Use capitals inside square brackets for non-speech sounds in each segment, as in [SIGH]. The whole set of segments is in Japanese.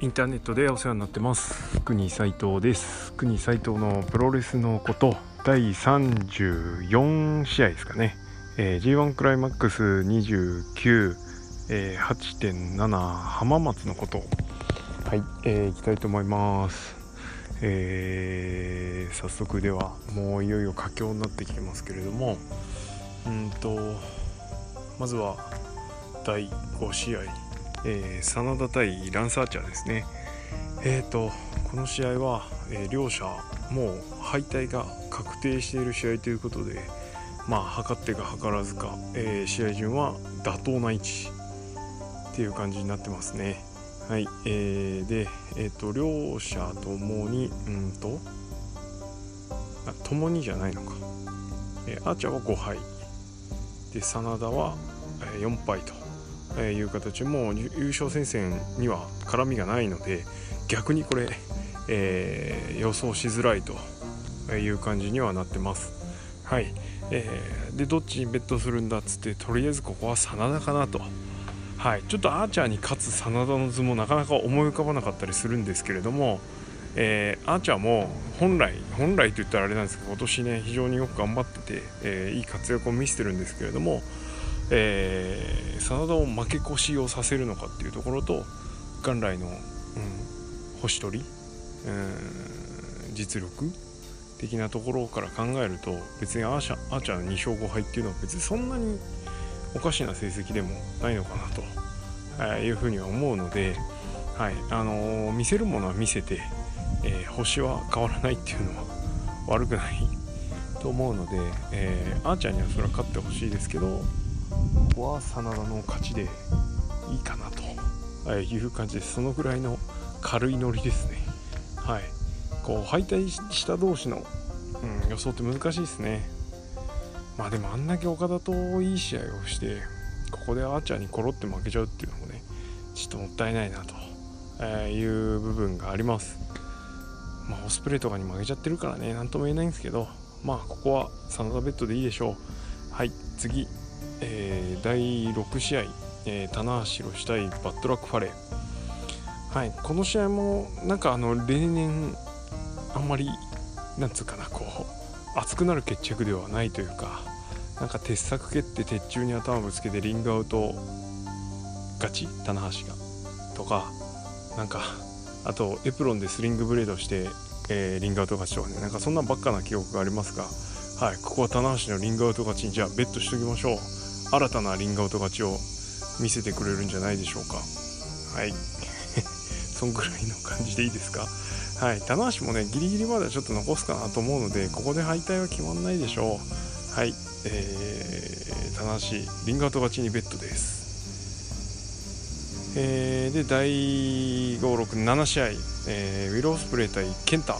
インターネットでお世話になってます。国斉藤です。国斉藤のプロレスのこと第34試合ですかね、えー、G1 クライマックス29、えー、8.7浜松のこと。はい、えー、いきたいと思います。えー、早速ではもういよいよ佳境になってきてますけれども。うんとまずは第5試合。えー、真田対ランサーチャーですね。えーと、この試合は、えー、両者もう敗退が確定している試合ということで、まあ、測ってか測らずか、えー、試合順は妥当な位置っていう感じになってますね。はい、えー、で、えーと、両者ともに、うんと、あ、ともにじゃないのか。えー、アーチャーは5敗。で、真田は4敗と。えいう形も優勝戦線には絡みがないので逆にこれ、えー、予想しづらいという感じにはなってます。はい、えー、でどっちにベットするんだっつってとりあえずここは真田かなと。はい、ちょっとアーチャーに勝つ真田の図もなかなか思い浮かばなかったりするんですけれども、えー、アーチャーも本来本来と言ったらあれなんですけど今年ね非常によく頑張ってて、えー、いい活躍を見せてるんですけれどもえー、真田を負け越しをさせるのかっていうところと元来の、うん、星取り、うん、実力的なところから考えると別にアーシャーチャー2勝5敗っていうのは別にそんなにおかしな成績でもないのかなと、えー、いうふうには思うので、はいあのー、見せるものは見せて、えー、星は変わらないっていうのは悪くないと思うので、えー、アーチャーにはそれは勝ってほしいですけどは真田の勝ちでいいかなという感じです。そのぐらいの軽いノリですね。はい。こう敗退した同士の、うん、予想って難しいですね。まあでもあんだけ岡田といい試合をしてここでアーチャーにコロって負けちゃうっていうのもねちょっともったいないなと、えいう部分があります。まあオスプレイとかに負けちゃってるからね何とも言えないんですけどまあここは真田ベッドでいいでしょう。はい次。えー、第6試合、えー、棚橋宏対バッドラックファレー、はい、この試合もなんかあの例年あんまりなんつうかなこう熱くなる決着ではないというかなんか鉄柵蹴って鉄柱に頭ぶつけてリングアウト勝ち棚橋が。とかなんかあとエプロンでスリングブレードして、えー、リングアウト勝ちとかねなんかそんなばっかな記憶がありますがはいここは棚橋のリングアウト勝ちにじゃあベットしときましょう。新たなリングアウト勝ちを見せてくれるんじゃないでしょうか。はい。[LAUGHS] そんぐらいの感じでいいですか？はい。棚橋もねギリギリまでちょっと残すかなと思うのでここで敗退は決まんないでしょう。はい。えー、棚橋リングアウト勝ちにベッドです。えー、で第567試合、えー、ウィロースプレー対ケンタ。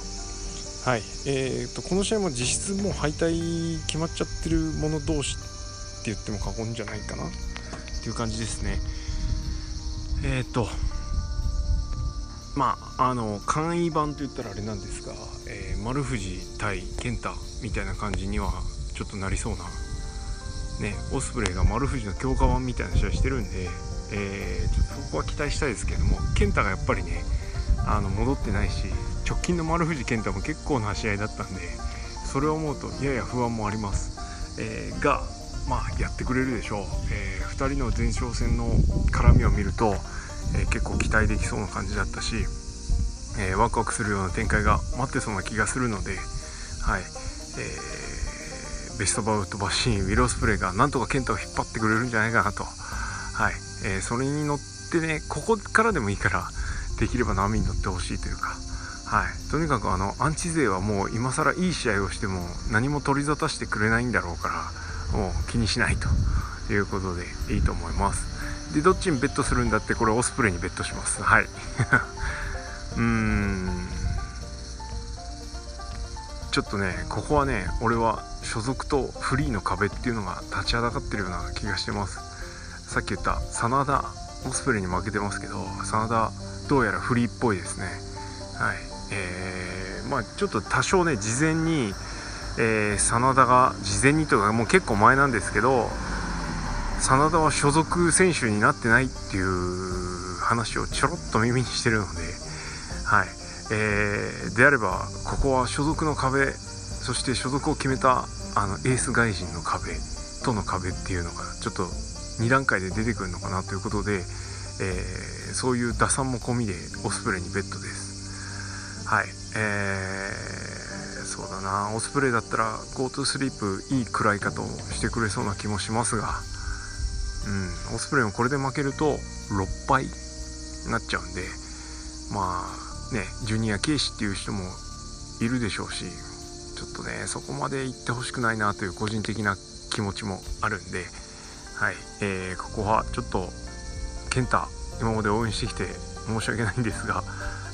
はい。えーと、この試合も実質もう敗退決まっちゃってる者同士って言っても過言じゃないかな。っていう感じですね。えっ、ー、とまああの簡易版と言ったらあれなんですが、えー、丸藤対健太みたいな感じにはちょっとなりそうなねオスプレイが丸藤の強化版みたいな試合してるんで、えー、ちょっとそこは期待したいですけども健太がやっぱりねあの戻ってないし直近の丸藤健太も結構な試合だったんでそれを思うとやや不安もあります、えー、がまあ、やってくれるでしょう、えー、2人の前哨戦の絡みを見ると、えー、結構期待できそうな感じだったし、えー、ワクワクするような展開が待ってそうな気がするので、はい。えーベストバウトバシーンウィロースプレーがなんとか健太を引っ張ってくれるんじゃないかなと、はい。えそれに乗ってねここからでもいいからできれば波に乗ってほしいというか。はい、とにかくあのアンチ勢はもう今更いい試合をしても何も取り沙汰してくれないんだろうからもう気にしないということでいいと思います。でどっちにベットするんだってこれオスプレイにベットします。はい。[LAUGHS] うーん。ちょっとねここはね俺は所属とフリーの壁っていうのが立ちはだかってるような気がしてます。さっき言った真田オスプレイに負けてますけど真田どうやらフリーっぽいですね。はい。えー、まあちょっと多少ね事前にえー、真田が事前にというかもう結構前なんですけど真田は所属選手になってないっていう話をちょろっと耳にしてるので、はい。えー、であればここは所属の壁そして所属を決めたあのエース外人の壁との壁っていうのがちょっと2段階で出てくるのかなということで、えー、そういう打算も込みでオスプレイにベッドです。はい。えー、そうだな。オスプレイだったら GoTo スリープいい食らい方をしてくれそうな気もしますが。うん。オスプレイもこれで負けると6敗になっちゃうんで。まあねジュニア軽視っていう人もいるでしょうしちょっとねそこまで行ってほしくないなという個人的な気持ちもあるんで。はい、えー、ここはちょっと健太今まで応援してきて申し訳ないんですが、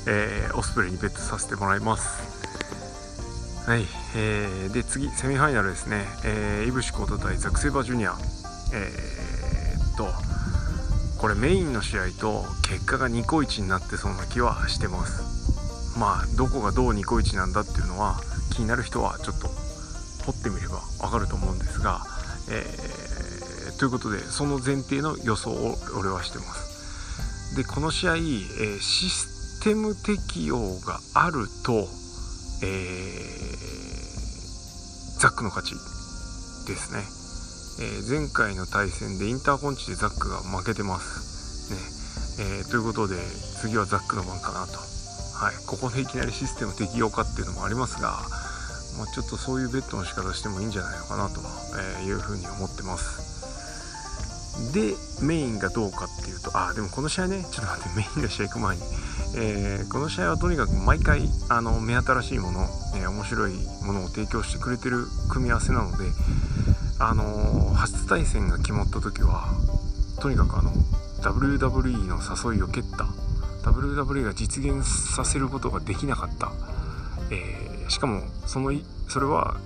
えー、オスプレイにベットさせてもらいます。はい、えー、で次セミファイナルですね、えー、イブシコート対ザクセバージュニア。えー、っとこれメインの試合と結果がニコイチになってそうな気はしてます。まあどこがどうニコイチなんだっていうのは気になる人はちょっと掘ってみればわかると思うんですが、えー、ということでその前提の予想を俺はしてます。でこの試合、えー、システム適用があると、えー、ザックの勝ちですね、えー、前回の対戦でインターコンチでザックが負けてますね、えー、ということで次はザックの番かなと。はい、ここでいきなりシステム適用かっていうのもありますが、まあ、ちょっとそういうベッドの仕方してもいいんじゃないのかなというふうに思ってます。でメインがどうかっていうとあでもこの試合ねちょっと待ってメインの試合行く前に、えー、この試合はとにかく毎回あの目新しいもの、えー、面白いものを提供してくれてる組み合わせなのであのー、初対戦が決まった時はとにかくあの WWE の誘いを蹴った WWE が実現させることができなかった、えー、しかもそのそれは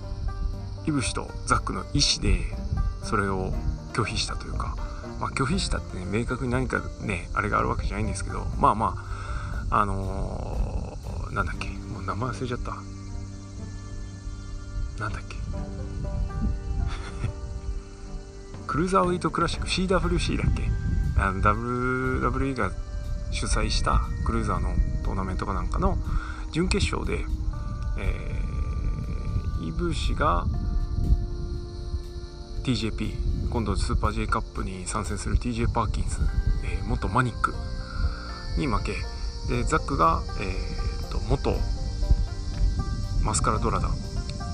イブシとザックの意思でそれを拒否したというか、まあ、拒否したってね明確に何かねあれがあるわけじゃないんですけどまあまああのー、なんだっけもう名前忘れちゃった。なんだっけ。[LAUGHS] クルーザーウェイトクラシック CWC だっけ。あの WWE が主催したクルーザーのトーナメントかなんかの準決勝で、えー、イブシが TJP 今度スーパー J カップに参戦する TJ パーキンス、えー、元マニックに負けでザックが、えーと、元マスカラドラダ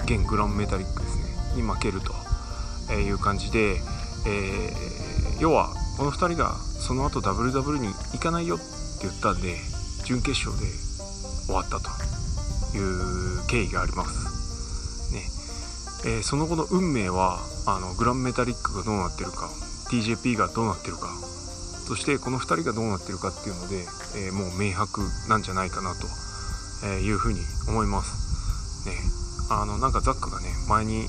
現グランメタリックですねに負けるという感じで、えー、要はこの2人がその後 WW に行かないよって言ったんで準決勝で終わったという経緯があります。えー、その後の運命はあのグランメタリックがどうなってるか TJP がどうなってるかそしてこの2人がどうなってるかっていうので、えー、もう明白なんじゃないかなと、いうふうに思います。ねあのなんかザックがね前に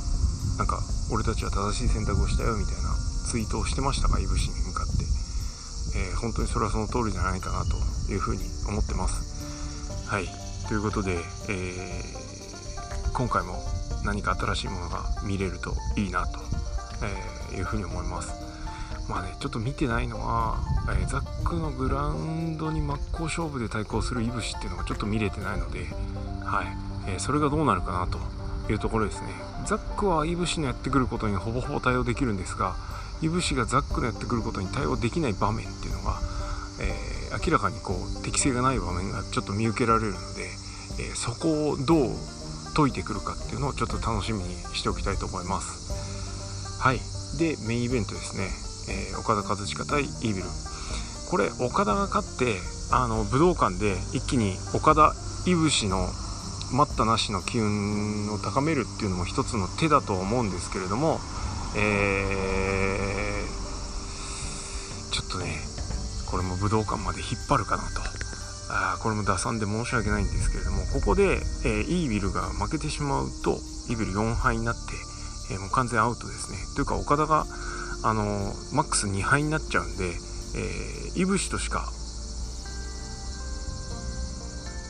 なんか俺たちは正しい選択をしたよみたいなツイートをしてましたがいぶしに向かって、えー、本当にそれはその通りじゃないかなというふうに思ってます。はい。ということで、えー、今回も何か新しいものが見れるといいなと、え、いうふうに思います。まあねちょっと見てないのは、えー、ザックのグラウンドに真っ向勝負で対抗するいぶしっていうのがちょっと見れてないのではい、えー、それがどうなるかなというところですね。ザックはいぶしのやってくることにほぼほぼ対応できるんですがいぶしがザックのやってくることに対応できない場面っていうのが、えー、明らかにこう適性がない場面がちょっと見受けられるので、えー、そこをどう解いてくるかっていうのをちょっと楽しみにしておきたいと思います。はい。でメインイベントですね、えー、岡田和親対イービル。これ岡田が勝ってあの武道館で一気に岡田いぶしの待ったなしの機運を高めるっていうのも一つの手だと思うんですけれども、えー、ちょっとねこれも武道館まで引っ張るかなと。あこれも打算で申し訳ないんですけれどもここで、えー、イービルが負けてしまうとイービル4敗になって、えー、もう完全アウトですね。というか岡田があのー、マックス2敗になっちゃうんで、えー、イブシとしか、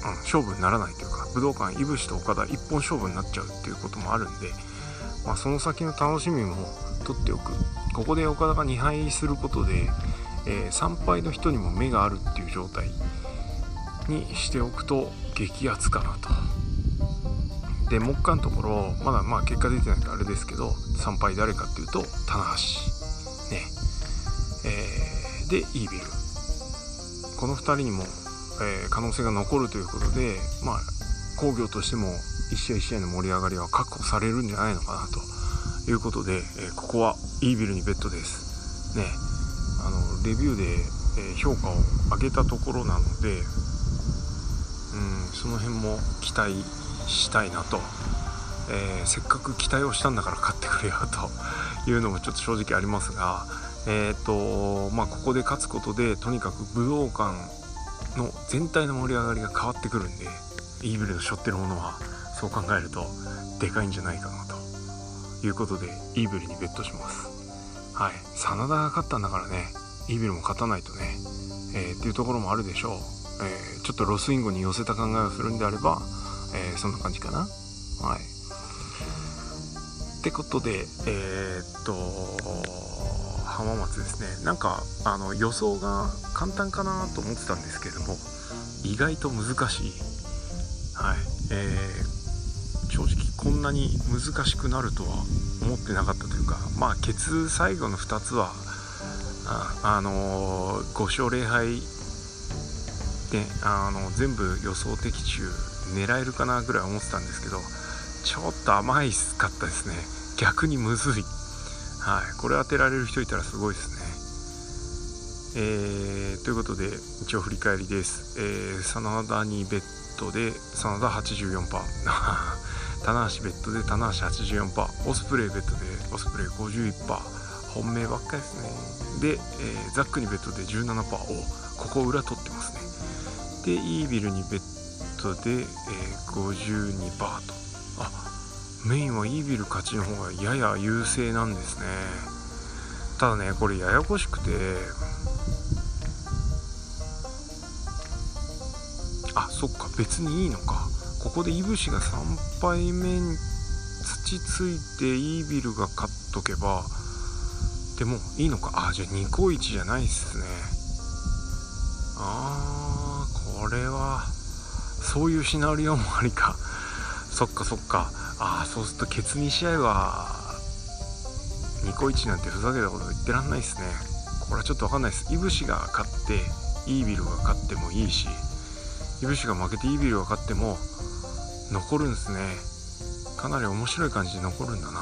うん、勝負にならないというか武道館いぶしと岡田一本勝負になっちゃうっていうこともあるんで、まあ、その先の楽しみも取っておく。ここで岡田が2敗することで、えー、参拝の人にも目があるっていう状態。にしておくと激アツかなと。で目下のところまだまあ結果出てないとあれですけど参拝誰かっていうと棚橋ね。えー、でイービル。この2人にも、えー、可能性が残るということでまあ工業としても1試合1試合の盛り上がりは確保されるんじゃないのかなということで、えー、ここはイービルにベッドです。ね。あのレビューで、評価を上げたところなのでその辺も期待したいなと、えー、せっかく期待をしたんだから買ってくれよというのもちょっと正直ありますが、えーとまあ、ここで勝つことでとにかく武道館の全体の盛り上がりが変わってくるんでイーブルの背負ってるものはそう考えるとでかいんじゃないかなということでイーブルにベットします。はい。真田が勝ったんだからねイーブルも勝たないとね、えー、っていうところもあるでしょう、えー、ちょっとロスインゴに寄せた考えをするんであれば、えー、そんな感じかな。はい。ってことでえー、っと浜松ですね。なんかあの予想が簡単かなと思ってたんですけれども意外と難しい。はい。えー、正直こんなに難しくなるとは思ってなかったというかまあケツ最後の2つはあ、あのー、5勝0敗であの全部予想的中狙えるかなぐらい思ってたんですけどちょっと甘いかったですね。逆にむずい。はい。これ当てられる人いたらすごいですね。えー、ということで一応振り返りです、えー、真田にベッドで真田84% [LAUGHS] 棚橋ベッドで棚橋84%オスプレイベッドでオスプレイ51%本命ばっかりですね。で、えー、ザックにベッドで17%おここ裏取ってますね。でイービルにベッドで、えー、52%とあメインはイービル勝ちの方がやや優勢なんですね。ただねこれややこしくてあそっか別にいいのか。ここでいぶしが3敗目に土ついてイービルが勝っとけばでもいいのか。あじゃあニコイチじゃないっすね。あーこれはそういうシナリオもありか。[LAUGHS] そっかそっか。ああそうするとケツ2試合はニコイチなんてふざけたこと言ってらんないっすね。これはちょっと分かんないです。いぶしが勝ってイービルが勝ってもいいしイブシが負けてイービルが勝っても残るんですね。かなり面白い感じで残るんだな。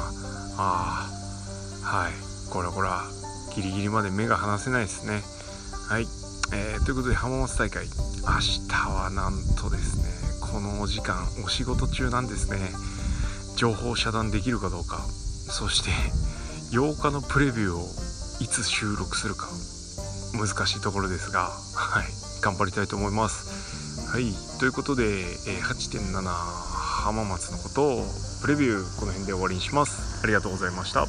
ああはい。これこれギリギリまで目が離せないですね。はい、えー、ということで浜松大会明日はなんとですねこのお時間お仕事中なんですね。情報遮断できるかどうかそして8日のプレビューをいつ収録するか難しいところですがはい頑張りたいと思います。はいということで、え、8.7浜松のことをプレビューこの辺で終わりにします。ありがとうございました。